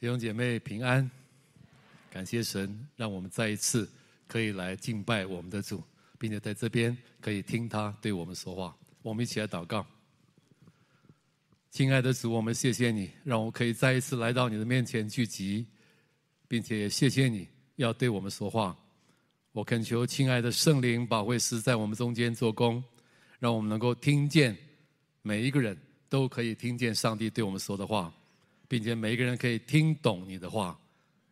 弟兄姐妹平安，感谢神，让我们再一次可以来敬拜我们的主，并且在这边可以听他对我们说话。我们一起来祷告。亲爱的主，我们谢谢你，让我可以再一次来到你的面前聚集，并且也谢谢你要对我们说话。我恳求亲爱的圣灵保惠师在我们中间做工，让我们能够听见，每一个人都可以听见上帝对我们说的话。并且每一个人可以听懂你的话，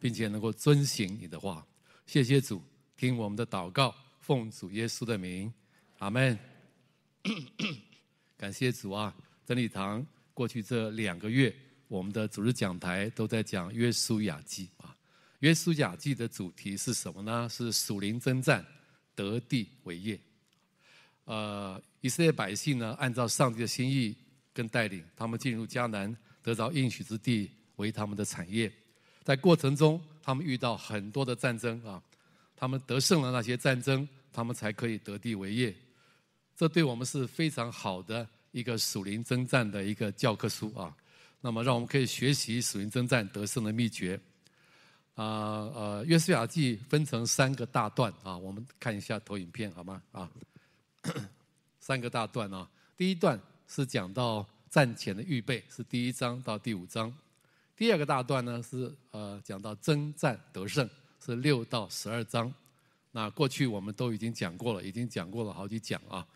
并且能够遵行你的话。谢谢主，听我们的祷告，奉主耶稣的名，阿门。感谢主啊！真理堂过去这两个月，我们的主日讲台都在讲约书亚记啊。约书亚记的主题是什么呢？是属灵征战，得地为业。呃，以色列百姓呢，按照上帝的心意跟带领，他们进入迦南。得着应许之地为他们的产业，在过程中，他们遇到很多的战争啊，他们得胜了那些战争，他们才可以得地为业。这对我们是非常好的一个属灵征战的一个教科书啊。那么，让我们可以学习属灵征战得胜的秘诀。啊呃，约书亚记分成三个大段啊，我们看一下投影片好吗？啊，三个大段啊，第一段是讲到。战前的预备是第一章到第五章，第二个大段呢是呃讲到征战得胜是六到十二章，那过去我们都已经讲过了，已经讲过了好几讲啊。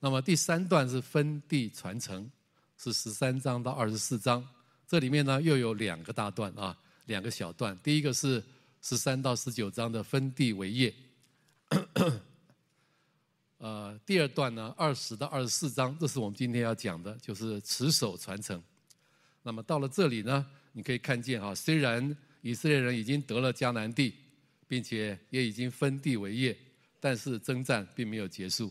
那么第三段是分地传承，是十三章到二十四章，这里面呢又有两个大段啊，两个小段，第一个是十三到十九章的分地为业。呃，第二段呢，二十到二十四章，这是我们今天要讲的，就是持守传承。那么到了这里呢，你可以看见啊，虽然以色列人已经得了迦南地，并且也已经分地为业，但是征战并没有结束。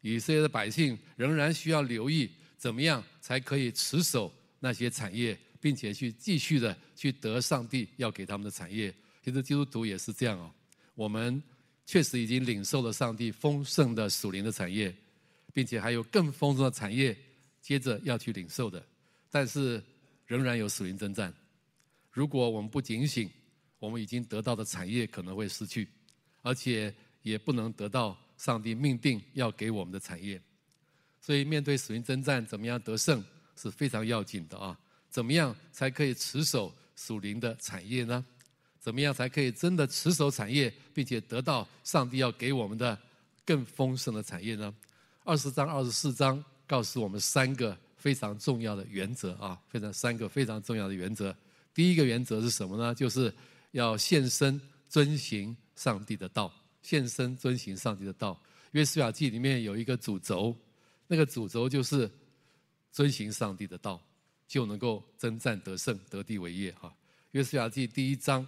以色列的百姓仍然需要留意，怎么样才可以持守那些产业，并且去继续的去得上帝要给他们的产业。其实基督徒也是这样哦，我们。确实已经领受了上帝丰盛的属灵的产业，并且还有更丰盛的产业接着要去领受的，但是仍然有属灵征战。如果我们不警醒，我们已经得到的产业可能会失去，而且也不能得到上帝命定要给我们的产业。所以面对属灵征战，怎么样得胜是非常要紧的啊！怎么样才可以持守属灵的产业呢？怎么样才可以真的持守产业，并且得到上帝要给我们的更丰盛的产业呢？二十章、二十四章告诉我们三个非常重要的原则啊，非常三个非常重要的原则。第一个原则是什么呢？就是要献身遵行上帝的道，献身遵行上帝的道。约书亚记里面有一个主轴，那个主轴就是遵行上帝的道，就能够征战得胜，得地为业啊。约书亚记第一章。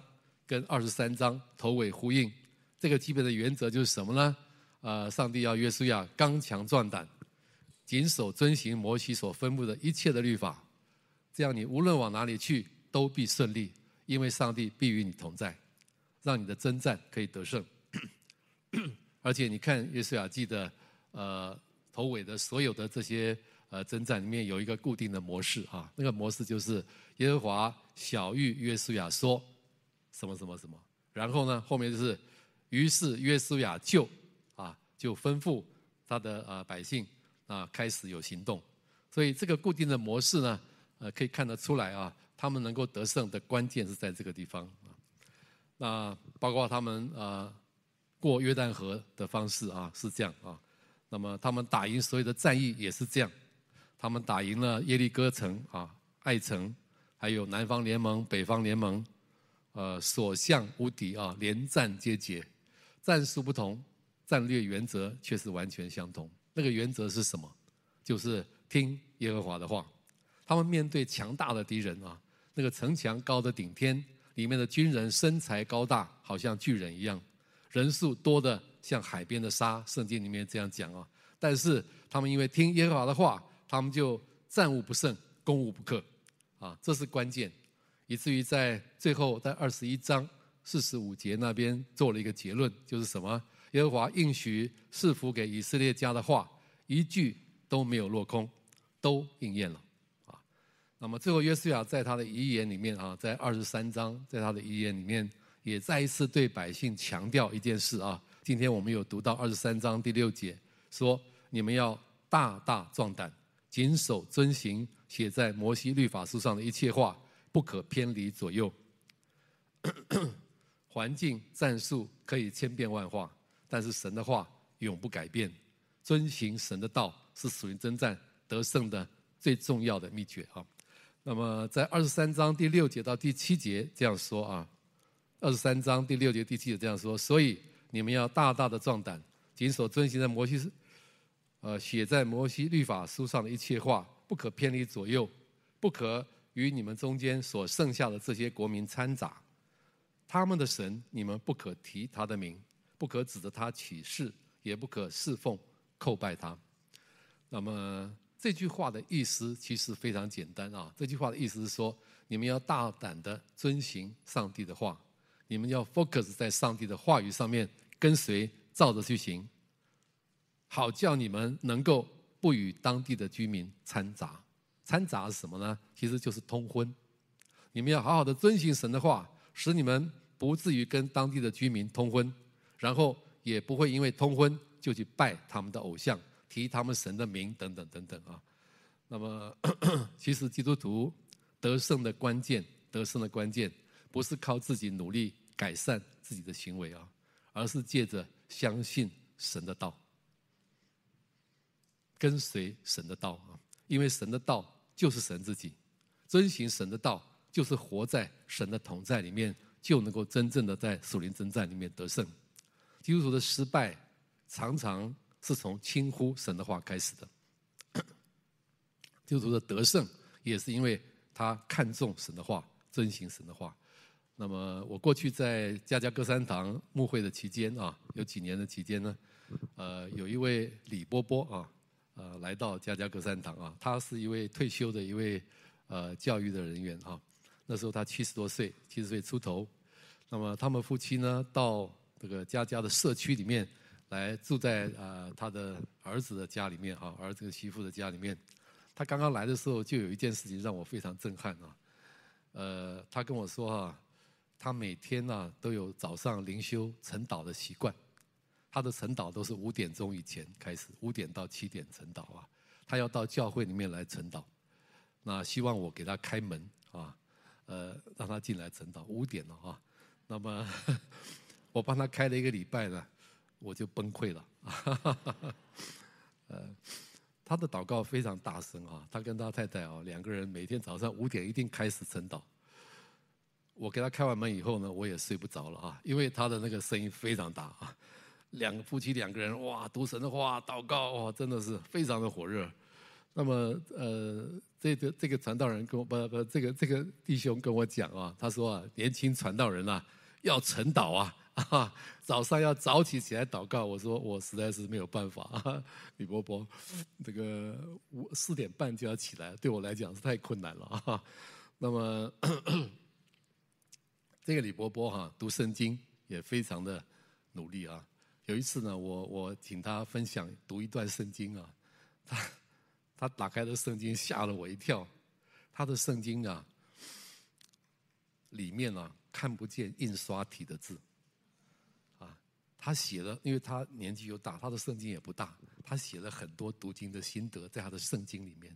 跟二十三章头尾呼应，这个基本的原则就是什么呢？呃，上帝要约书亚刚强壮胆，谨守遵行摩西所分布的一切的律法，这样你无论往哪里去都必顺利，因为上帝必与你同在，让你的征战可以得胜。而且你看约书亚记的呃头尾的所有的这些呃征战里面有一个固定的模式啊，那个模式就是耶和华晓諭约书亚说。什么什么什么，然后呢，后面就是，于是约书亚就啊，就吩咐他的呃百姓啊，开始有行动。所以这个固定的模式呢，呃，可以看得出来啊，他们能够得胜的关键是在这个地方啊。那包括他们呃过约旦河的方式啊，是这样啊。那么他们打赢所有的战役也是这样，他们打赢了耶利哥城啊、爱城，还有南方联盟、北方联盟。呃，所向无敌啊，连战皆捷，战术不同，战略原则却是完全相同。那个原则是什么？就是听耶和华的话。他们面对强大的敌人啊，那个城墙高的顶天，里面的军人身材高大，好像巨人一样，人数多的像海边的沙。圣经里面这样讲啊。但是他们因为听耶和华的话，他们就战无不胜，攻无不克啊，这是关键。以至于在最后，在二十一章四十五节那边做了一个结论，就是什么？耶和华应许赐福给以色列家的话，一句都没有落空，都应验了。啊，那么最后约书亚在他的遗言里面啊，在二十三章，在他的遗言里面也再一次对百姓强调一件事啊。今天我们有读到二十三章第六节，说你们要大大壮胆，谨守遵行写在摩西律法书上的一切话，不可偏离左右。环境战术可以千变万化，但是神的话永不改变。遵行神的道是属于征战得胜的最重要的秘诀啊。那么在二十三章第六节到第七节这样说啊，二十三章第六节第七节这样说，所以。你们要大大的壮胆，谨守遵行在摩西，呃，写在摩西律法书上的一切话，不可偏离左右，不可与你们中间所剩下的这些国民掺杂。他们的神，你们不可提他的名，不可指着他起誓，也不可侍奉叩拜他。那么这句话的意思其实非常简单啊。这句话的意思是说，你们要大胆的遵行上帝的话。你们要 focus 在上帝的话语上面，跟随照着去行，好叫你们能够不与当地的居民掺杂。掺杂什么呢？其实就是通婚。你们要好好的遵循神的话，使你们不至于跟当地的居民通婚，然后也不会因为通婚就去拜他们的偶像，提他们神的名等等等等啊。那么，其实基督徒得胜的关键，得胜的关键。不是靠自己努力改善自己的行为啊，而是借着相信神的道，跟随神的道啊。因为神的道就是神自己，遵行神的道就是活在神的同在里面，就能够真正的在属灵征战里面得胜。基督徒的失败常常是从轻忽神的话开始的，基督徒的得胜也是因为他看重神的话，遵行神的话。那么我过去在家家歌山堂牧会的期间啊，有几年的期间呢，呃，有一位李波波啊，呃，来到家家歌山堂啊，他是一位退休的一位呃教育的人员哈，那时候他七十多岁，七十岁出头，那么他们夫妻呢到这个家家的社区里面来住在、呃、他的儿子的家里面哈，儿子媳妇的家里面，他刚刚来的时候就有一件事情让我非常震撼啊，呃，他跟我说哈。他每天呢、都有早上灵修晨祷的习惯，他的晨祷都是五点钟以前开始，五点到七点晨祷啊。他要到教会里面来晨祷，那希望我给他开门啊，呃，让他进来晨祷。五点了啊，那么 我帮他开了一个礼拜呢，我就崩溃了。呃，他的祷告非常大声啊，他跟他太太啊两个人每天早上五点一定开始晨祷。我给他开完门以后呢，我也睡不着了啊，因为他的那个声音非常大啊。两个夫妻两个人哇，读神的话、祷告哇，真的是非常的火热。那么呃，这个这个传道人跟我不不，这个这个弟兄跟我讲啊，他说啊，年轻传道人啊要晨祷啊啊，早上要早起起来祷告。我说我实在是没有办法啊，李伯伯，这个五四点半就要起来，对我来讲是太困难了啊。那么。这个李伯伯哈读圣经也非常的努力啊。有一次呢，我我请他分享读一段圣经啊，他他打开的圣经吓了我一跳。他的圣经啊，里面啊看不见印刷体的字啊，他写了，因为他年纪又大，他的圣经也不大，他写了很多读经的心得在他的圣经里面。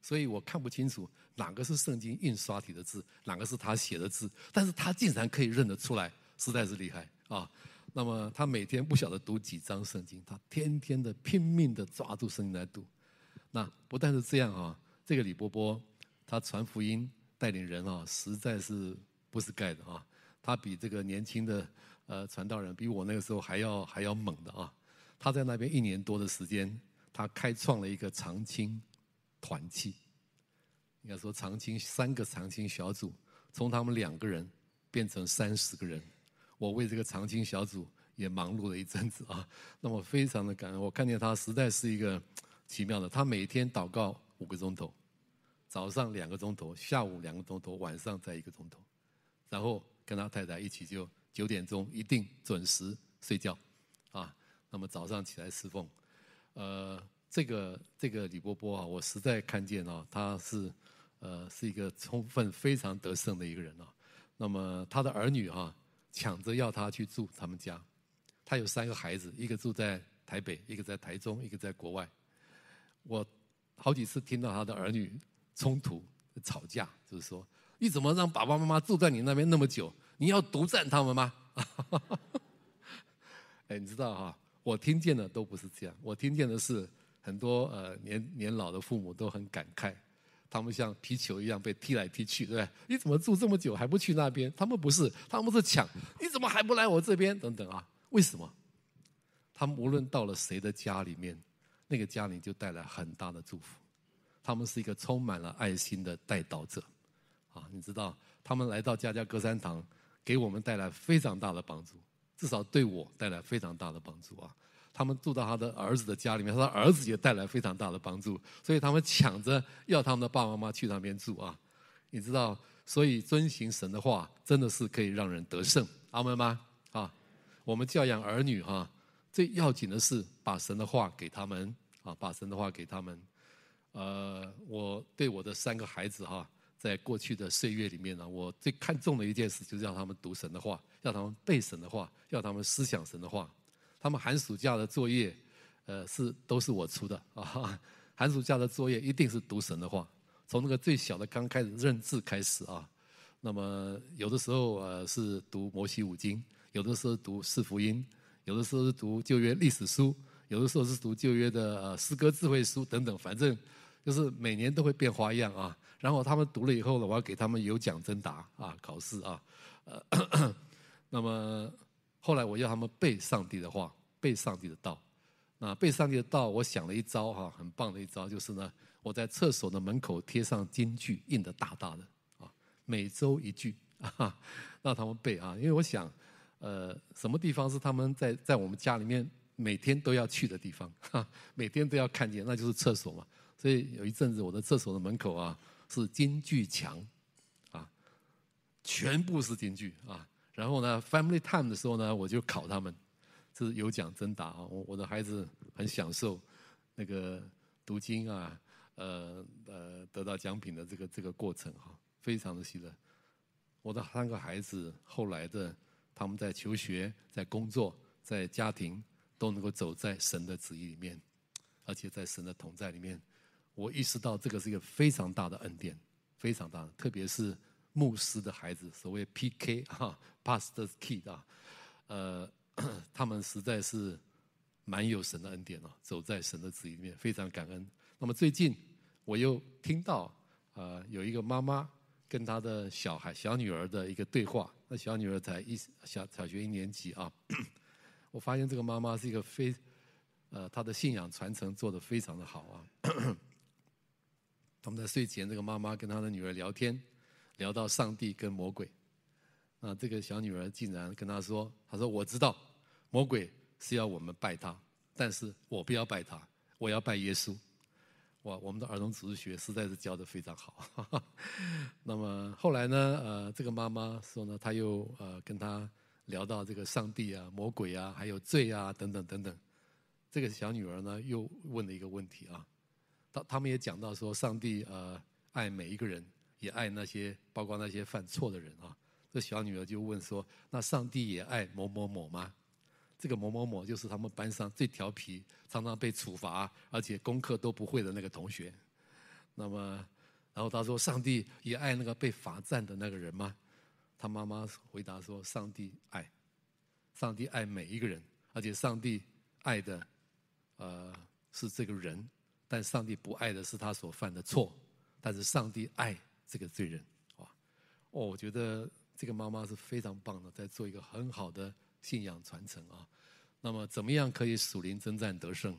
所以我看不清楚哪个是圣经印刷体的字，哪个是他写的字，但是他竟然可以认得出来，实在是厉害啊！那么他每天不晓得读几章圣经，他天天的拼命的抓住圣经来读。那不但是这样啊，这个李伯伯他传福音带领人啊，实在是不是盖的啊！他比这个年轻的呃传道人，比我那个时候还要还要猛的啊！他在那边一年多的时间，他开创了一个长青。团契，应该说长青三个长青小组，从他们两个人变成三十个人。我为这个长青小组也忙碌了一阵子啊，那么非常的感恩。我看见他实在是一个奇妙的，他每天祷告五个钟头，早上两个钟头，下午两个钟头，晚上再一个钟头，然后跟他太太一起就九点钟一定准时睡觉，啊，那么早上起来侍奉，呃。这个这个李波波啊，我实在看见啊，他是呃，是一个充分非常得胜的一个人啊。那么他的儿女哈、啊，抢着要他去住他们家。他有三个孩子，一个住在台北，一个在台中，一个在国外。我好几次听到他的儿女冲突、吵架，就是说：“你怎么让爸爸妈妈住在你那边那么久？你要独占他们吗？” 哎，你知道哈，我听见的都不是这样，我听见的是很多呃年年老的父母都很感慨。他们像皮球一样被踢来踢去，对不对？你怎么住这么久还不去那边？他们不是，他们是抢。你怎么还不来我这边？等等啊，为什么？他们无论到了谁的家里面，那个家里就带来很大的祝福。他们是一个充满了爱心的带导者，啊，你知道，他们来到家家歌山堂，给我们带来非常大的帮助，至少对我带来非常大的帮助啊。他们住到他的儿子的家里面，他的儿子也带来非常大的帮助，所以他们抢着要他们的爸爸妈妈去那边住啊，你知道，所以遵行神的话真的是可以让人得胜，阿门吗？啊，我们教养儿女哈，最要紧的是把神的话给他们啊，把神的话给他们。呃，我对我的三个孩子哈，在过去的岁月里面呢，我最看重的一件事就是让他们读神的话，要他们背神的话，要他们思想神的话。他们寒暑假的作业，呃，是都是我出的啊。寒暑假的作业一定是读神的话，从那个最小的刚开始认字开始啊。那么有的时候呃是读摩西五经，有的时候读四福音，有的时候是读旧约历史书，有的时候是读旧约的呃诗歌智慧书等等，反正就是每年都会变花样啊。然后他们读了以后呢，我要给他们有奖征答啊，考试啊，呃，那么。后来我要他们背上帝的话，背上帝的道。那背上帝的道，我想了一招哈，很棒的一招，就是呢，我在厕所的门口贴上金句，印得大大的啊，每周一句啊，让他们背啊。因为我想，呃，什么地方是他们在在我们家里面每天都要去的地方，哈，每天都要看见，那就是厕所嘛。所以有一阵子，我的厕所的门口啊是金句墙，啊，全部是金句啊。然后呢，Family Time 的时候呢，我就考他们，这是有奖征答啊。我我的孩子很享受那个读经啊，呃呃，得到奖品的这个这个过程哈，非常的喜乐。我的三个孩子后来的，他们在求学、在工作、在家庭，都能够走在神的旨意里面，而且在神的同在里面。我意识到这个是一个非常大的恩典，非常大的，特别是。牧师的孩子，所谓 PK 哈，Pastor's Kid 啊，呃，他们实在是蛮有神的恩典哦，走在神的旨意里面，非常感恩。那么最近我又听到，呃，有一个妈妈跟她的小孩、小女儿的一个对话。那小女儿才一小小学一年级啊，我发现这个妈妈是一个非，呃，她的信仰传承做得非常的好啊。他们在睡前，这个妈妈跟她的女儿聊天。聊到上帝跟魔鬼，那这个小女儿竟然跟他说：“他说我知道魔鬼是要我们拜他，但是我不要拜他，我要拜耶稣。”哇，我们的儿童主日学实在是教的非常好。那么后来呢？呃，这个妈妈说呢，她又呃跟他聊到这个上帝啊、魔鬼啊、还有罪啊等等等等。这个小女儿呢又问了一个问题啊，他他们也讲到说，上帝呃爱每一个人。也爱那些，包括那些犯错的人啊。这小女儿就问说：“那上帝也爱某某某吗？”这个某某某就是他们班上最调皮、常常被处罚，而且功课都不会的那个同学。那么，然后他说：“上帝也爱那个被罚站的那个人吗？”他妈妈回答说：“上帝爱，上帝爱每一个人，而且上帝爱的，呃，是这个人，但上帝不爱的是他所犯的错，但是上帝爱。”这个罪人，哇，哦，我觉得这个妈妈是非常棒的，在做一个很好的信仰传承啊。那么，怎么样可以属灵征战得胜？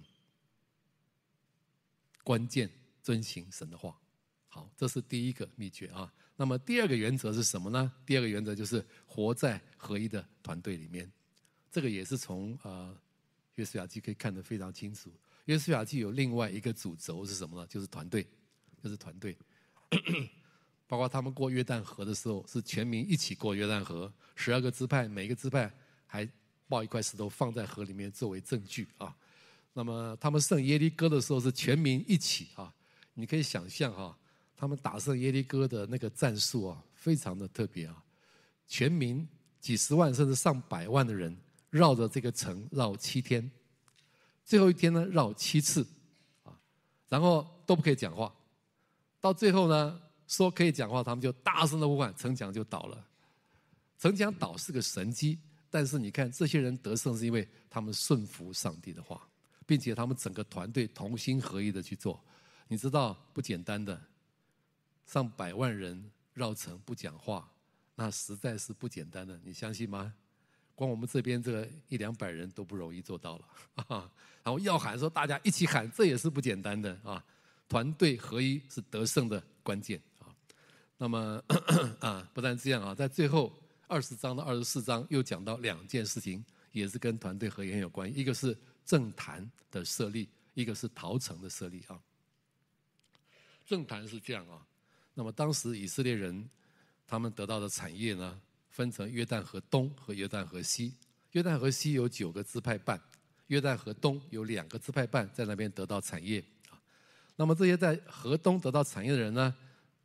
关键遵行神的话。好，这是第一个秘诀啊。那么第二个原则是什么呢？第二个原则就是活在合一的团队里面。这个也是从呃约书亚记可以看得非常清楚。约书亚记有另外一个主轴是什么呢？就是团队，就是团队。包括他们过约旦河的时候，是全民一起过约旦河，十二个支派，每个支派还抱一块石头放在河里面作为证据啊。那么他们胜耶利哥的时候，是全民一起啊。你可以想象哈，他们打胜耶利哥的那个战术啊，非常的特别啊，全民几十万甚至上百万的人绕着这个城绕七天，最后一天呢绕七次，啊，然后都不可以讲话，到最后呢说可以讲话，他们就大声的呼喊，城墙就倒了。城墙倒是个神迹，但是你看这些人得胜是因为他们顺服上帝的话，并且他们整个团队同心合意的去做。你知道不简单的，上百万人绕城不讲话，那实在是不简单的，你相信吗？光我们这边这个一两百人都不容易做到了，然后要喊的时候大家一起喊，这也是不简单的啊！团队合一是得胜的关键。那么 啊，不但这样啊，在最后。二十章到二十四章又讲到两件事情，也是跟团队合一很有关系。一个是政坛的设立，一个是陶城的设立啊。政坛是这样啊，那么当时以色列人他们得到的产业呢，分成约旦河东和约旦河西。约旦河西有九个支派办，约旦河东有两个支派办在那边得到产业啊。那么这些在河东得到产业的人呢，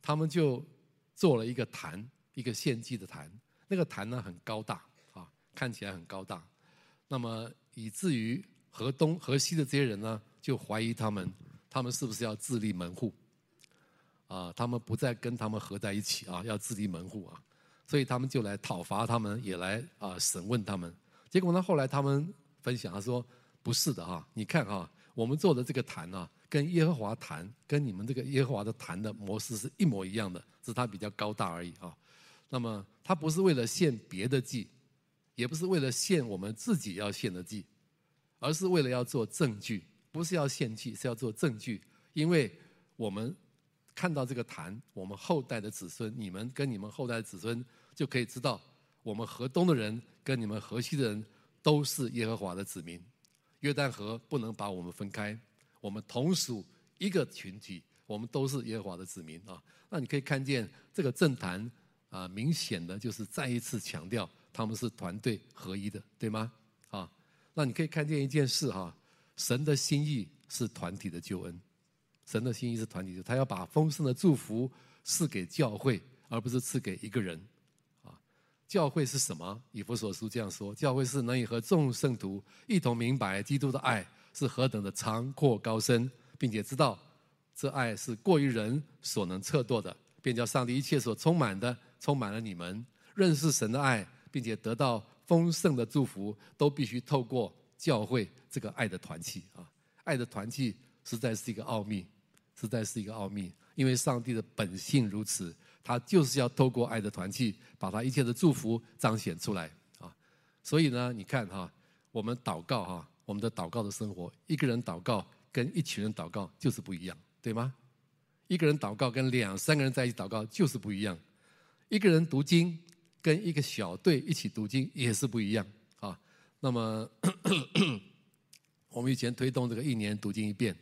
他们就做了一个坛，一个献祭的坛。那个坛呢很高大啊，看起来很高大，那么以至于河东河西的这些人呢，就怀疑他们，他们是不是要自立门户？啊，他们不再跟他们合在一起啊，要自立门户啊，所以他们就来讨伐他们，也来啊审问他们。结果呢，后来他们分享他说，不是的哈，你看哈，我们做的这个坛啊，跟耶和华坛，跟你们这个耶和华的坛的模式是一模一样的，只是它比较高大而已啊。那么，他不是为了献别的祭，也不是为了献我们自己要献的祭，而是为了要做证据，不是要献祭，是要做证据。因为我们看到这个坛，我们后代的子孙，你们跟你们后代的子孙就可以知道，我们河东的人跟你们河西的人都是耶和华的子民。约旦河不能把我们分开，我们同属一个群体，我们都是耶和华的子民啊。那你可以看见这个政坛。啊，明显的就是再一次强调他们是团队合一的，对吗？啊，那你可以看见一件事哈，神的心意是团体的救恩，神的心意是团体的，他要把丰盛的祝福赐给教会，而不是赐给一个人。啊，教会是什么？以弗所书这样说，教会是能以和众圣徒一同明白基督的爱是何等的长阔高深，并且知道这爱是过于人所能测度的，便叫上帝一切所充满的。充满了你们认识神的爱，并且得到丰盛的祝福，都必须透过教会这个爱的团契啊！爱的团契实在是一个奥秘，实在是一个奥秘。因为上帝的本性如此，他就是要透过爱的团契，把他一切的祝福彰显出来啊！所以呢，你看哈，我们祷告哈，我们的祷告的生活，一个人祷告跟一群人祷告就是不一样，对吗？一个人祷告跟两三个人在一起祷告就是不一样。一个人读经，跟一个小队一起读经也是不一样啊。那么，我们以前推动这个一年读经一遍，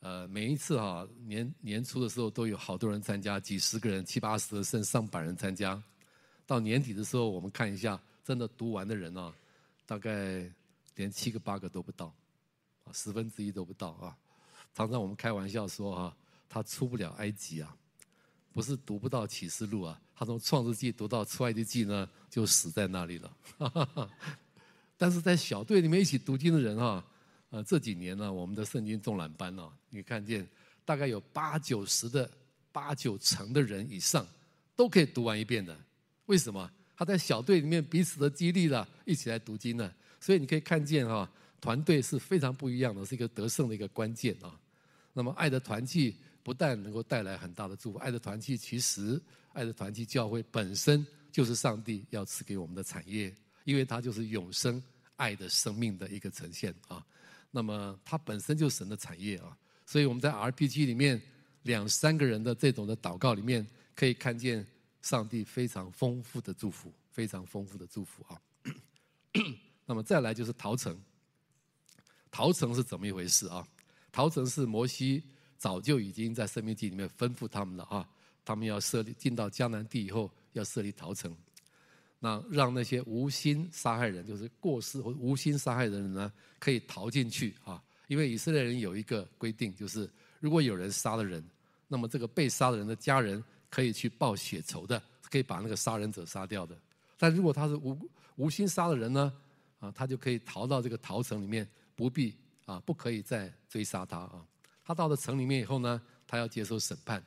呃，每一次哈年年初的时候都有好多人参加，几十个人、七八十甚至上百人参加。到年底的时候，我们看一下，真的读完的人啊，大概连七个八个都不到，啊，十分之一都不到啊。常常我们开玩笑说啊，他出不了埃及啊。不是读不到启示录啊，他从创世纪读到出埃及记呢，就死在那里了。但是在小队里面一起读经的人啊，呃，这几年呢，我们的圣经综览班呢，你看见大概有八九十的八九成的人以上都可以读完一遍的。为什么？他在小队里面彼此的激励了，一起来读经呢。所以你可以看见哈，团队是非常不一样的，是一个得胜的一个关键啊。那么爱的团契。不但能够带来很大的祝福，爱的团契其实，爱的团契教会本身就是上帝要赐给我们的产业，因为它就是永生爱的生命的一个呈现啊。那么它本身就是神的产业啊，所以我们在 RPG 里面两三个人的这种的祷告里面，可以看见上帝非常丰富的祝福，非常丰富的祝福啊。那么再来就是逃城，逃城是怎么一回事啊？逃城是摩西。早就已经在《申命记》里面吩咐他们了啊，他们要设立进到迦南地以后要设立逃城，那让那些无心杀害人，就是过失或无心杀害的人呢，可以逃进去啊。因为以色列人有一个规定，就是如果有人杀了人，那么这个被杀的人的家人可以去报血仇的，可以把那个杀人者杀掉的。但如果他是无无心杀的人呢？啊，他就可以逃到这个逃城里面，不必啊，不可以再追杀他啊。他到了城里面以后呢，他要接受审判。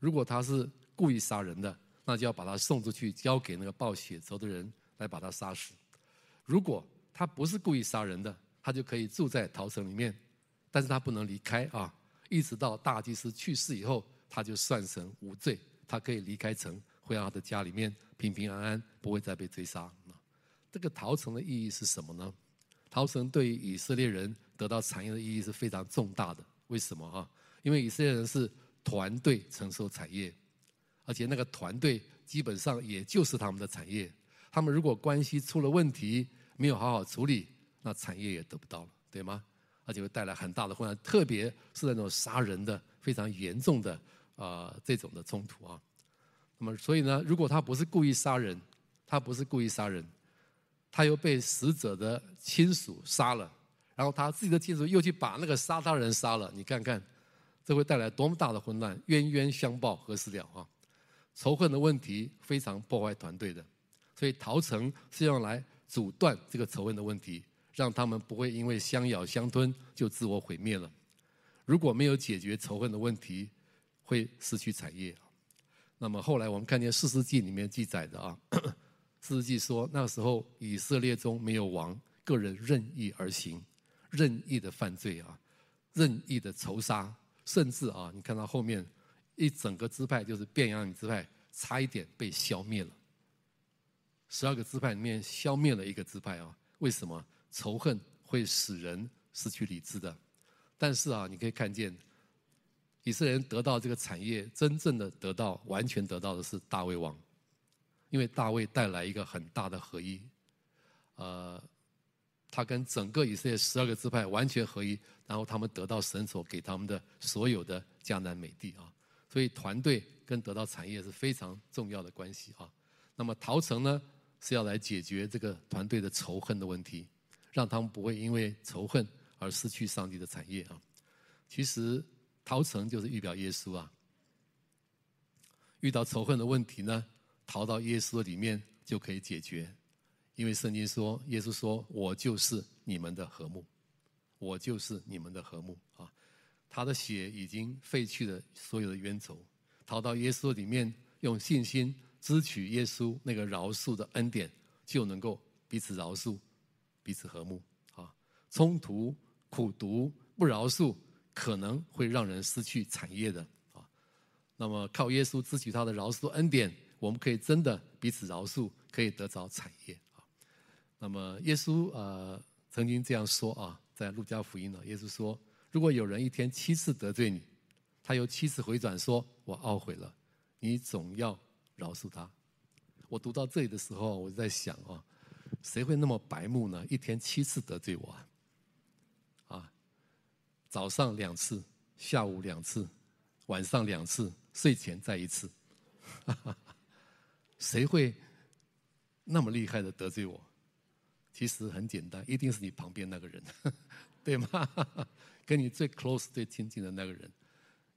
如果他是故意杀人的，那就要把他送出去，交给那个报血仇的人来把他杀死。如果他不是故意杀人的，他就可以住在逃城里面，但是他不能离开啊，一直到大祭司去世以后，他就算成无罪，他可以离开城，回到他的家里面。平平安安，不会再被追杀。这个逃城的意义是什么呢？逃城对于以色列人得到产业的意义是非常重大的。为什么啊？因为以色列人是团队承受产业，而且那个团队基本上也就是他们的产业。他们如果关系出了问题，没有好好处理，那产业也得不到了，对吗？而且会带来很大的混乱，特别是那种杀人的非常严重的啊、呃、这种的冲突啊。那么，所以呢，如果他不是故意杀人，他不是故意杀人，他又被死者的亲属杀了，然后他自己的亲属又去把那个杀他人杀了，你看看，这会带来多么大的混乱，冤冤相报何时了啊？仇恨的问题非常破坏团队的，所以逃城是用来阻断这个仇恨的问题，让他们不会因为相咬相吞就自我毁灭了。如果没有解决仇恨的问题，会失去产业。那么后来我们看见《士师记》里面记载的啊，《士师记》说那时候以色列中没有王，个人任意而行，任意的犯罪啊，任意的仇杀，甚至啊，你看到后面一整个支派就是便雅悯支派，差一点被消灭了。十二个支派里面消灭了一个支派啊，为什么？仇恨会使人失去理智的。但是啊，你可以看见。以色列人得到这个产业，真正的得到、完全得到的是大卫王，因为大卫带来一个很大的合一，呃，他跟整个以色列十二个支派完全合一，然后他们得到神所给他们的所有的迦南美地啊，所以团队跟得到产业是非常重要的关系啊。那么陶城呢，是要来解决这个团队的仇恨的问题，让他们不会因为仇恨而失去上帝的产业啊。其实。陶城就是预表耶稣啊！遇到仇恨的问题呢，逃到耶稣里面就可以解决，因为圣经说，耶稣说：“我就是你们的和睦，我就是你们的和睦啊！”他的血已经废去了所有的冤仇，逃到耶稣里面，用信心支取耶稣那个饶恕的恩典，就能够彼此饶恕，彼此和睦啊！冲突、苦毒、不饶恕。可能会让人失去产业的啊，那么靠耶稣支取他的饶恕的恩典，我们可以真的彼此饶恕，可以得着产业啊。那么耶稣呃曾经这样说啊，在路加福音呢，耶稣说，如果有人一天七次得罪你，他又七次回转说我懊悔了，你总要饶恕他。我读到这里的时候，我就在想啊，谁会那么白目呢？一天七次得罪我啊？早上两次，下午两次，晚上两次，睡前再一次。哈哈谁会那么厉害的得罪我？其实很简单，一定是你旁边那个人，对吗？跟你最 close、最亲近的那个人，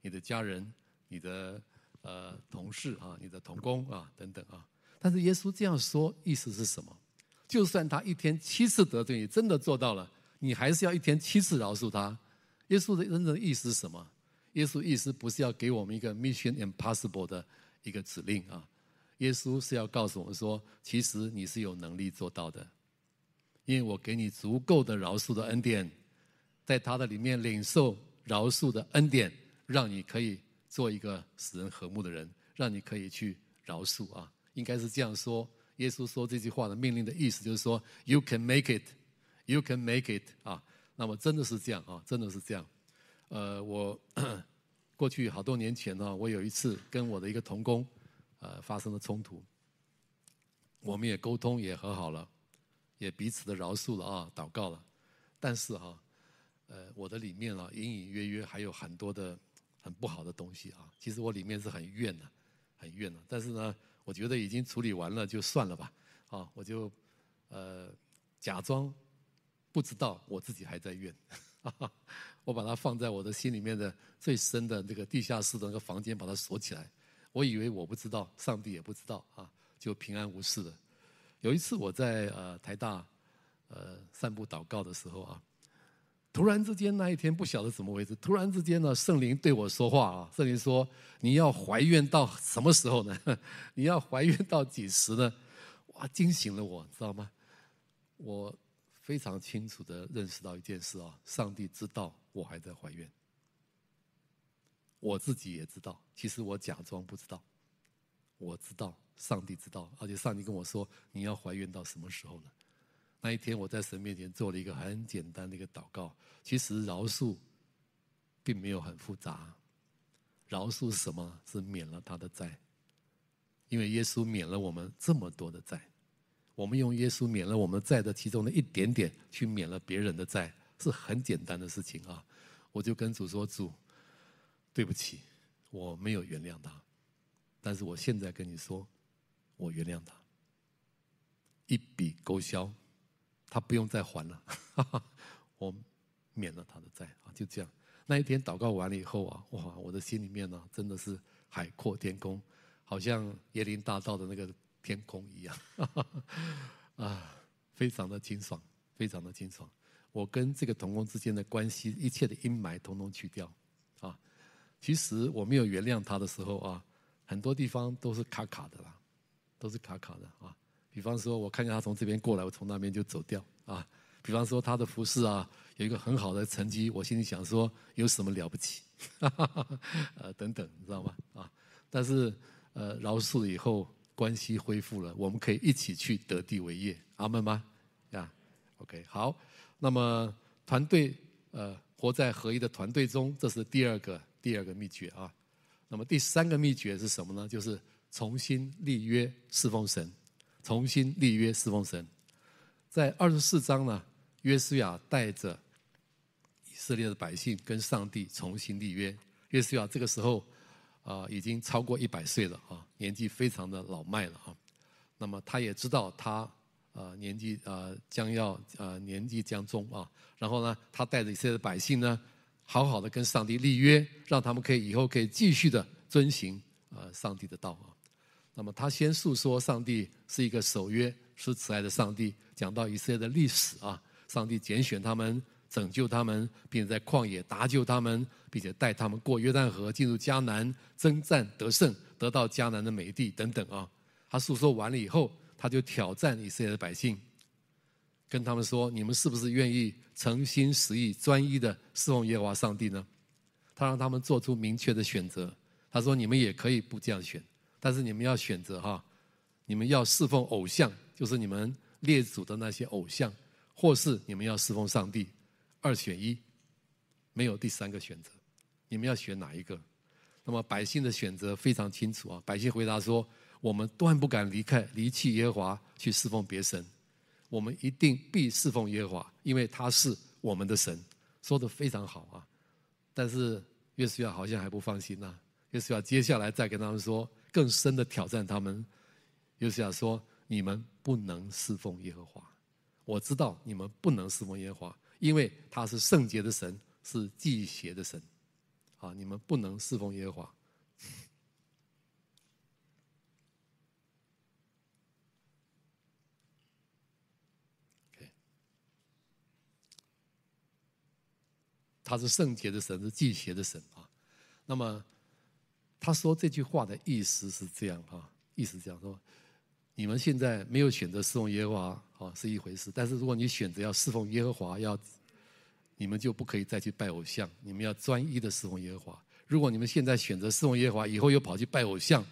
你的家人、你的呃同事啊、你的同工啊等等啊。但是耶稣这样说，意思是什么？就算他一天七次得罪你，真的做到了，你还是要一天七次饶恕他。耶稣的真正意思是什么？耶稣意思不是要给我们一个 mission impossible 的一个指令啊！耶稣是要告诉我们说，其实你是有能力做到的，因为我给你足够的饶恕的恩典，在他的里面领受饶恕的恩典，让你可以做一个使人和睦的人，让你可以去饶恕啊！应该是这样说。耶稣说这句话的命令的意思就是说，You can make it, you can make it 啊！那么真的是这样啊，真的是这样。呃，我 过去好多年前呢，我有一次跟我的一个同工，呃，发生了冲突。我们也沟通，也和好了，也彼此的饶恕了啊，祷告了。但是哈，呃，我的里面啊，隐隐约约还有很多的很不好的东西啊。其实我里面是很怨的，很怨的。但是呢，我觉得已经处理完了，就算了吧。啊，我就呃假装。不知道我自己还在怨，我把它放在我的心里面的最深的那个地下室的那个房间，把它锁起来。我以为我不知道，上帝也不知道啊，就平安无事了。有一次我在呃台大呃散步祷告的时候啊。突然之间，那一天不晓得怎么回事。突然之间呢，圣灵对我说话啊，圣灵说：“你要怀孕到什么时候呢？你要怀孕到几时呢？”哇，惊醒了我，知道吗？我非常清楚的认识到一件事啊，上帝知道我还在怀孕，我自己也知道，其实我假装不知道，我知道，上帝知道，而且上帝跟我说：“你要怀孕到什么时候呢？”那一天，我在神面前做了一个很简单的一个祷告。其实饶恕并没有很复杂，饶恕什么？是免了他的债，因为耶稣免了我们这么多的债。我们用耶稣免了我们债的其中的一点点，去免了别人的债，是很简单的事情啊。我就跟主说：“主，对不起，我没有原谅他，但是我现在跟你说，我原谅他，一笔勾销。”他不用再还了，哈 哈我免了他的债啊！就这样，那一天祷告完了以后啊，哇，我的心里面呢、啊，真的是海阔天空，好像椰林大道的那个天空一样，啊，非常的清爽，非常的清爽。我跟这个同工之间的关系，一切的阴霾统统去掉！其实我没有原谅他的时候啊，很多地方都是卡卡的啦，都是卡卡的啊。比方说，我看见他从这边过来，我从那边就走掉啊。比方说，他的服饰啊，有一个很好的成绩，我心里想说，有什么了不起？呃，等等，你知道吗？啊，但是呃，饶恕了以后，关系恢复了，我们可以一起去得地为业，阿门吗？呀，OK，好。那么团队呃，活在合一的团队中，这是第二个第二个秘诀啊。那么第三个秘诀是什么呢？就是重新立约侍奉神。重新立约侍奉神，在二十四章呢，约书亚带着以色列的百姓跟上帝重新立约。约书亚这个时候啊，已经超过一百岁了啊，年纪非常的老迈了啊。那么他也知道他啊年纪啊将要啊年纪将终啊，然后呢，他带着以色列的百姓呢，好好的跟上帝立约，让他们可以以后可以继续的遵行啊上帝的道啊。那么他先诉说上帝是一个守约、是慈爱的上帝，讲到以色列的历史啊，上帝拣选他们、拯救他们，并且在旷野搭救他们，并且带他们过约旦河进入迦南，征战得胜，得到迦南的美地等等啊。他诉说完了以后，他就挑战以色列的百姓，跟他们说：“你们是不是愿意诚心实意、专一的侍奉耶和华上帝呢？”他让他们做出明确的选择。他说：“你们也可以不这样选。”但是你们要选择哈，你们要侍奉偶像，就是你们列祖的那些偶像，或是你们要侍奉上帝，二选一，没有第三个选择，你们要选哪一个？那么百姓的选择非常清楚啊，百姓回答说：我们断不敢离开离弃耶和华去侍奉别神，我们一定必侍奉耶和华，因为他是我们的神。说的非常好啊，但是约书亚好像还不放心呐、约书亚接下来再跟他们说。更深的挑战他们，约书亚说：“你们不能侍奉耶和华。我知道你们不能侍奉耶和华，因为他是圣洁的神，是忌邪的神。啊，你们不能侍奉耶和华。他是圣洁的神，是忌邪的神啊。那么。”他说这句话的意思是这样哈，意思这样说：你们现在没有选择侍奉耶和华啊，是一回事；但是如果你选择要侍奉耶和华，要你们就不可以再去拜偶像，你们要专一的侍奉耶和华。如果你们现在选择侍奉耶和华，以后又跑去拜偶像，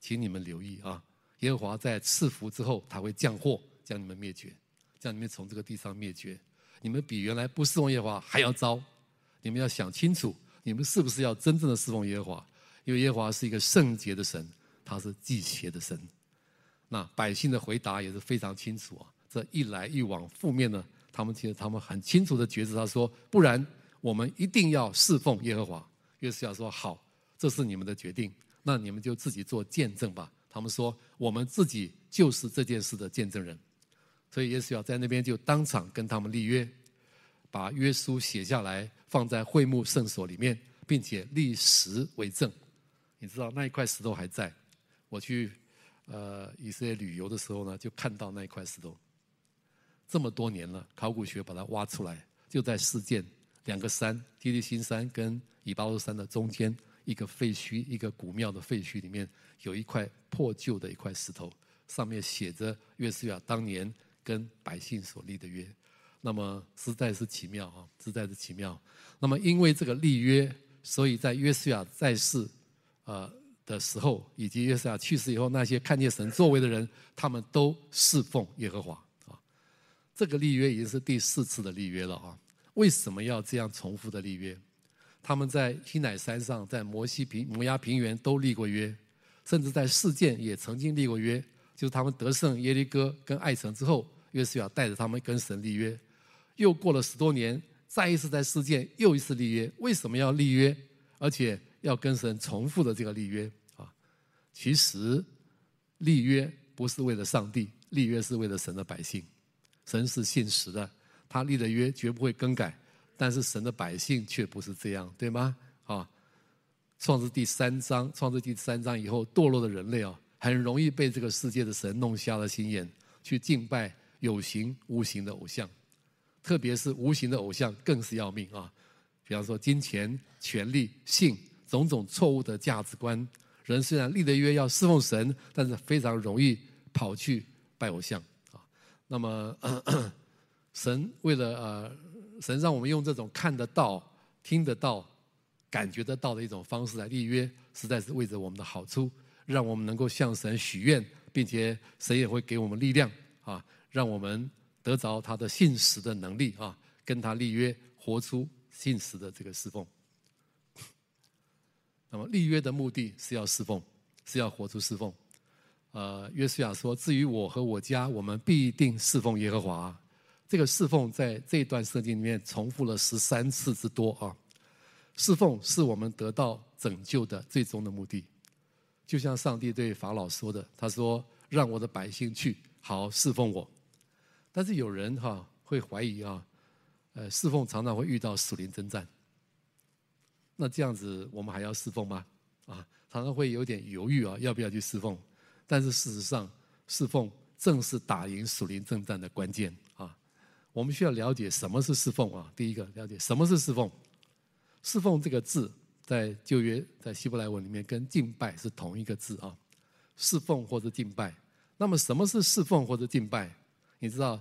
请你们留意啊！耶和华在赐福之后，他会降祸，将你们灭绝，将你们从这个地上灭绝。你们比原来不侍奉耶和华还要糟。你们要想清楚，你们是不是要真正的侍奉耶和华？因为耶和华是一个圣洁的神，他是忌邪的神。那百姓的回答也是非常清楚啊。这一来一往，负面呢，他们其实他们很清楚的觉知，他说：不然我们一定要侍奉耶和华。约瑟亚说：好，这是你们的决定，那你们就自己做见证吧。他们说：我们自己就是这件事的见证人。所以约书亚在那边就当场跟他们立约。把约书写下来，放在会幕圣所里面，并且立石为证。你知道那一块石头还在。我去呃以色列旅游的时候呢，就看到那一块石头。这么多年了，考古学把它挖出来，就在事件两个山，基利新山跟以巴路山的中间，一个废墟，一个古庙的废墟里面，有一块破旧的一块石头，上面写着约书亚当年跟百姓所立的约。那么实在是奇妙啊，实在是奇妙。那么因为这个立约，所以在约书亚在世，呃的时候，以及约书亚去世以后，那些看见神作为的人，他们都侍奉耶和华啊。这个立约已经是第四次的立约了啊！为什么要这样重复的立约？他们在西乃山上，在摩西平摩押平原都立过约，甚至在事件也曾经立过约。就是他们得胜耶利哥跟爱城之后，约书亚带着他们跟神立约。又过了十多年，再一次在世界又一次立约。为什么要立约？而且要跟神重复的这个立约啊？其实立约不是为了上帝，立约是为了神的百姓。神是信实的，他立的约绝不会更改，但是神的百姓却不是这样，对吗？啊，创世第三章，创世第三章以后堕落的人类啊，很容易被这个世界的神弄瞎了心眼，去敬拜有形无形的偶像，特别是无形的偶像更是要命啊。比方说金钱、权力、性种种错误的价值观，人虽然立的约要侍奉神，但是非常容易跑去拜偶像啊。那么，神为了呃，神让我们用这种看得到、听得到、感觉得到的一种方式来立约，实在是为着我们的好处，让我们能够向神许愿，并且神也会给我们力量啊，让我们得着他的信实的能力啊，跟他立约，活出信实的这个侍奉。那么立约的目的是要侍奉，是要活出侍奉。呃，约书亚说：“至于我和我家，我们必定侍奉耶和华。”这个侍奉在这段圣经里面重复了十三次之多啊！侍奉是我们得到拯救的最终的目的。就像上帝对法老说的：“他说，让我的百姓去，好侍奉我。”但是有人哈、会怀疑啊，呃，侍奉常常会遇到属灵征战。那这样子，我们还要侍奉吗？啊，常常会有点犹豫啊，要不要去侍奉？但是事实上，侍奉正是打赢属灵征战的关键啊！我们需要了解什么是侍奉啊？第一个，了解什么是侍奉。侍奉这个字在旧约在希伯来文里面跟敬拜是同一个字啊。侍奉或者敬拜。那么什么是侍奉或者敬拜？你知道，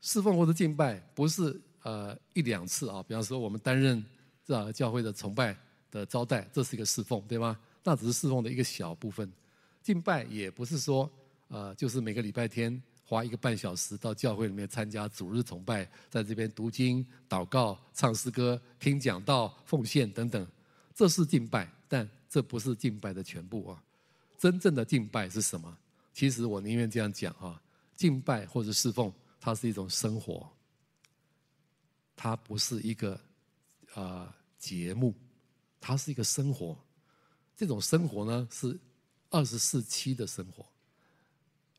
侍奉或者敬拜不是呃一两次啊。比方说，我们担任这教会的崇拜的招待，这是一个侍奉，对吗？那只是侍奉的一个小部分。敬拜也不是说，呃，就是每个礼拜天花一个半小时到教会里面参加主日崇拜，在这边读经、祷告、唱诗歌、听讲道、奉献等等，这是敬拜，但这不是敬拜的全部啊。真正的敬拜是什么？其实我宁愿这样讲啊，敬拜或者侍奉，它是一种生活，它不是一个啊、呃、节目，它是一个生活。这种生活呢是。二十四七的生活，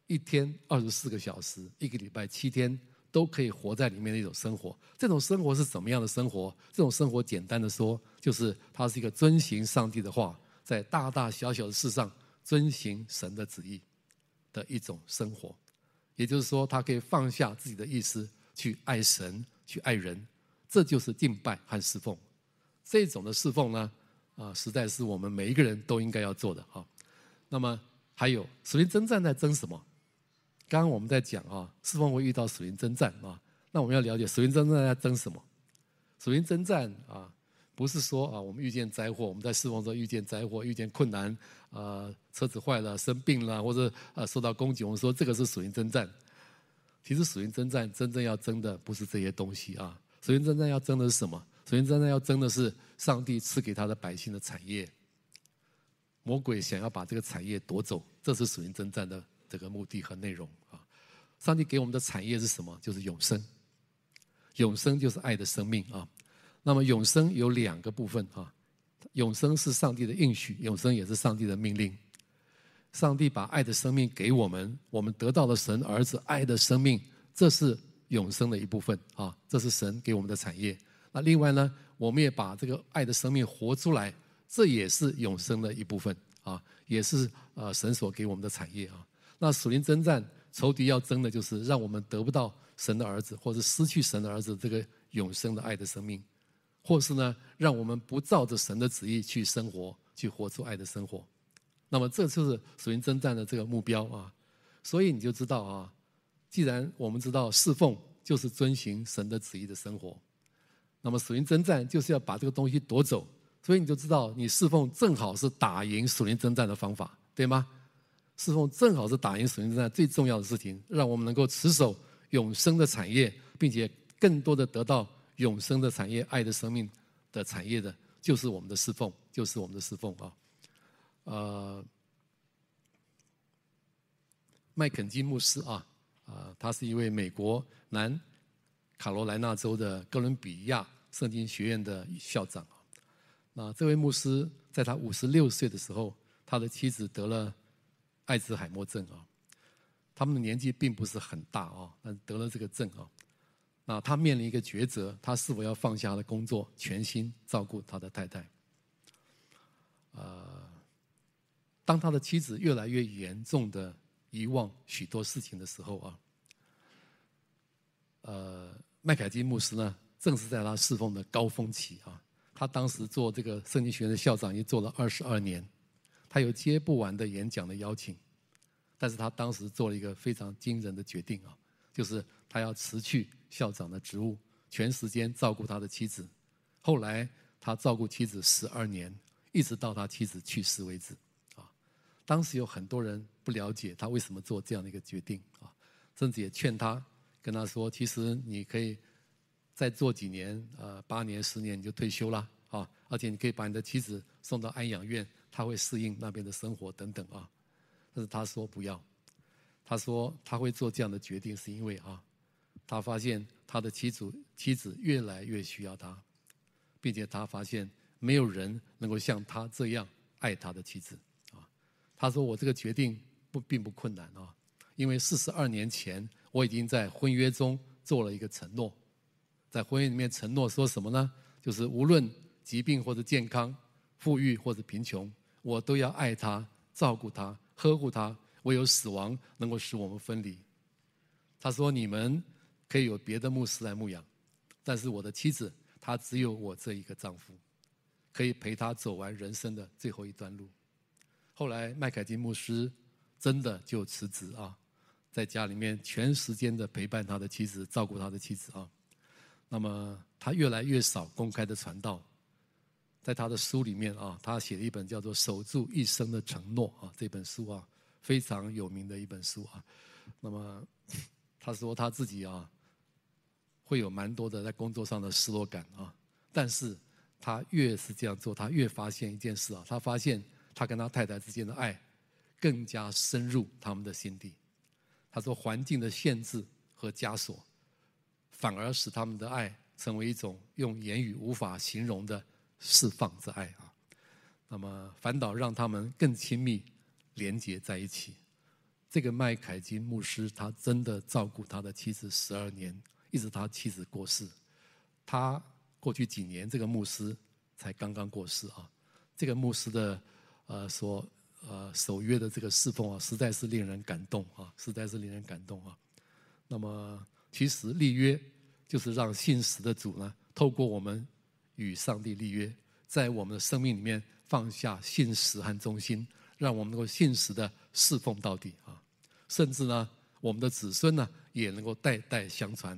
一天二十四个小时，一个礼拜七天都可以活在里面的一种生活。这种生活是怎么样的生活？这种生活简单的说，就是它是一个遵行上帝的话，在大大小小的事上遵行神的旨意的一种生活。也就是说，他可以放下自己的意思，去爱神，去爱人。这就是敬拜和侍奉。这种的侍奉呢，啊，实在是我们每一个人都应该要做的啊。那么还有属灵征战在争什么？刚刚我们在讲啊，侍奉会遇到属灵征战啊。那我们要了解属灵征战在争什么？属灵征战啊，不是说啊，我们遇见灾祸，我们在侍奉中遇见灾祸、遇见困难，啊，车子坏了、生病了，或者啊受到攻击，我们说这个是属灵征战。其实属灵征战真正要争的不是这些东西啊，属灵征战要争的是什么？属灵征战要争的是上帝赐给他的百姓的产业。魔鬼想要把这个产业夺走，这是属灵征战的这个目的和内容啊。上帝给我们的产业是什么？就是永生。永生就是爱的生命啊。那么永生有两个部分啊。永生是上帝的应许，永生也是上帝的命令。上帝把爱的生命给我们，我们得到了神儿子爱的生命，这是永生的一部分啊，这是神给我们的产业。那另外呢，我们也把这个爱的生命活出来，这也是永生的一部分啊，也是呃神所给我们的产业啊。那属灵征战，仇敌要争的就是让我们得不到神的儿子，或者失去神的儿子这个永生的爱的生命，或是呢，让我们不照着神的旨意去生活，去活出爱的生活。那么这就是属灵征战的这个目标啊。所以你就知道啊，既然我们知道侍奉就是遵循神的旨意的生活。那么属灵征战就是要把这个东西夺走，所以你就知道，你侍奉正好是打赢属灵征战的方法，对吗？侍奉正好是打赢属灵征战最重要的事情，让我们能够持守永生的产业，并且更多的得到永生的产业、爱的生命的产业的，就是我们的侍奉，就是我们的侍奉啊。呃，麦肯基牧师啊，啊，他是一位美国南。卡罗来纳州的哥伦比亚圣经学院的校长啊，那这位牧师在他五十六岁的时候，他的妻子得了艾兹海默症啊。他们的年纪并不是很大啊，但得了这个症啊。那他面临一个抉择，他是否要放下他的工作，全心照顾他的太太？呃，当他的妻子越来越严重的遗忘许多事情的时候啊，呃。麦凯基牧师呢，正是在他侍奉的高峰期啊。他当时做这个圣经学院的校长，也做了二十二年。他有接不完的演讲的邀请，但是他当时做了一个非常惊人的决定啊，就是他要辞去校长的职务，全时间照顾他的妻子。后来他照顾妻子十二年，一直到他妻子去世为止啊。当时有很多人不了解他为什么做这样的一个决定啊，甚至也劝他。跟他说：“其实你可以再做几年，呃，八年、十年你就退休了啊！而且你可以把你的妻子送到安养院，他会适应那边的生活等等啊。”但是他说不要，他说他会做这样的决定是因为啊，他发现他的妻子妻子越来越需要他，并且他发现没有人能够像他这样爱他的妻子啊。他说：“我这个决定不并不困难啊，因为四十二年前。”我已经在婚约中做了一个承诺，在婚姻里面承诺说什么呢？就是无论疾病或者健康、富裕或者贫穷，我都要爱他、照顾他、呵护他，唯有死亡能够使我们分离。他说：“你们可以有别的牧师来牧养，但是我的妻子，她只有我这一个丈夫，可以陪她走完人生的最后一段路。”后来麦凯金牧师真的就辞职啊。在家里面全时间的陪伴他的妻子，照顾他的妻子啊。那么他越来越少公开的传道，在他的书里面啊，他写了一本叫做《守住一生的承诺》啊，这本书啊非常有名的一本书啊。那么他说他自己啊会有蛮多的在工作上的失落感啊，但是他越是这样做，他越发现一件事啊，他发现他跟他太太之间的爱更加深入他们的心底。他说：“环境的限制和枷锁，反而使他们的爱成为一种用言语无法形容的释放之爱啊。那么，反倒让他们更亲密连结在一起。这个麦凯金牧师，他真的照顾他的妻子十二年，一直他妻子过世。他过去几年，这个牧师才刚刚过世啊。这个牧师的呃所。”呃，守约的这个侍奉啊，实在是令人感动啊，实在是令人感动啊。那么，其实立约就是让信实的主呢，透过我们与上帝立约，在我们的生命里面放下信实和忠心，让我们能够信实的侍奉到底啊。甚至呢，我们的子孙呢，也能够代代相传，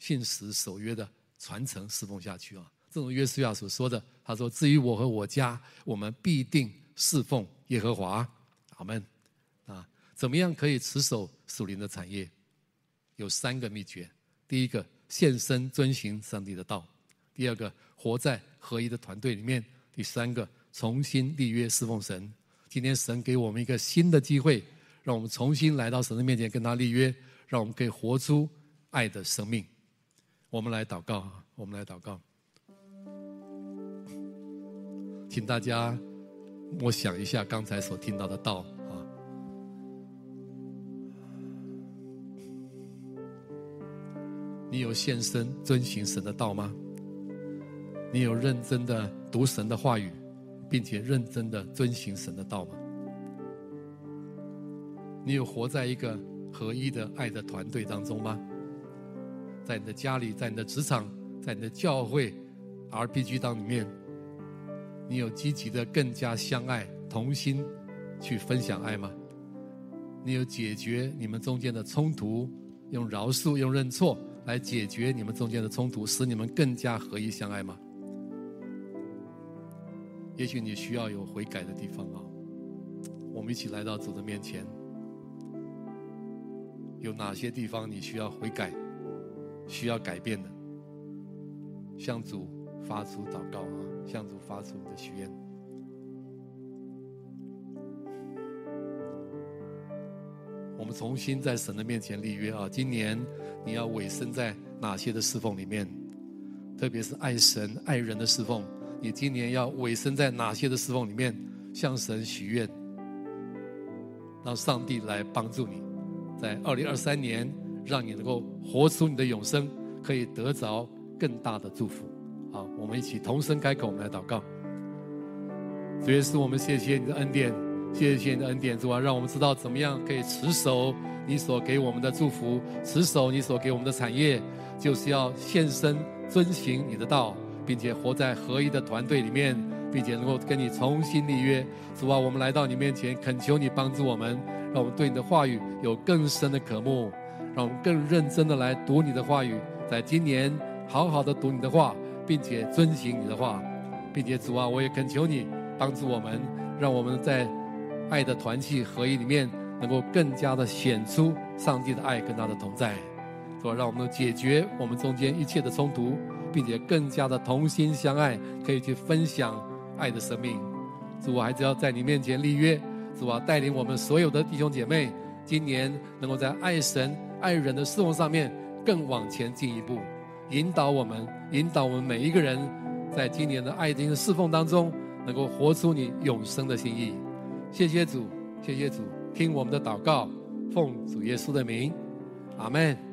信实守约的传承侍奉下去啊。这种约书亚所说的，他说：“至于我和我家，我们必定侍奉。”耶和华，阿门。啊，怎么样可以持守属灵的产业？有三个秘诀：第一个，献身遵行上帝的道；第二个，活在合一的团队里面；第三个，重新立约侍奉神。今天神给我们一个新的机会，让我们重新来到神的面前跟他立约，让我们可以活出爱的生命。我们来祷告，我们来祷告，请大家。我想一下刚才所听到的道啊，你有献身遵行神的道吗？你有认真的读神的话语，并且认真的遵行神的道吗？你有活在一个合一的爱的团队当中吗？在你的家里，在你的职场，在你的教会 RPG 当里面，你有积极的更加相爱、同心去分享爱吗？你有解决你们中间的冲突，用饶恕、用认错来解决你们中间的冲突，使你们更加合一相爱吗？也许你需要有悔改的地方啊，我们一起来到主的面前。有哪些地方你需要悔改、需要改变的？向主发出祷告啊，向主发出你的许愿。我们重新在神的面前立约啊！今年你要委身在哪些的侍奉里面？特别是爱神爱人的侍奉，你今年要委身在哪些的侍奉里面？向神许愿，让上帝来帮助你，在二零二三年，让你能够活出你的永生，可以得着更大的祝福。好，我们一起同声开口，我们来祷告。主耶稣，我们谢谢你的恩典。谢谢你的恩典，主啊，让我们知道怎么样可以持守你所给我们的祝福，持守你所给我们的产业，就是要献身遵行你的道，并且活在合一的团队里面，并且能够跟你重新立约。主啊，我们来到你面前，恳求你帮助我们，让我们对你的话语有更深的渴慕，我们更认真的来读你的话语，在今年好好的读你的话，并且遵行你的话，并且主啊，我也恳求你帮助我们，让我们在。爱的团契合一里面，能够更加的显出上帝的爱跟他的同在，说让我们解决我们中间一切的冲突，并且更加的同心相爱，可以去分享爱的生命。主，我还是要在你面前立约，主啊，带领我们所有的弟兄姐妹，今年能够在爱神爱人的侍奉上面更往前进一步，引导我们，引导我们每一个人，在今年的爱的侍奉当中，能够活出你永生的心意。谢谢主，谢谢主，听我们的祷告，奉主耶稣的名，阿门。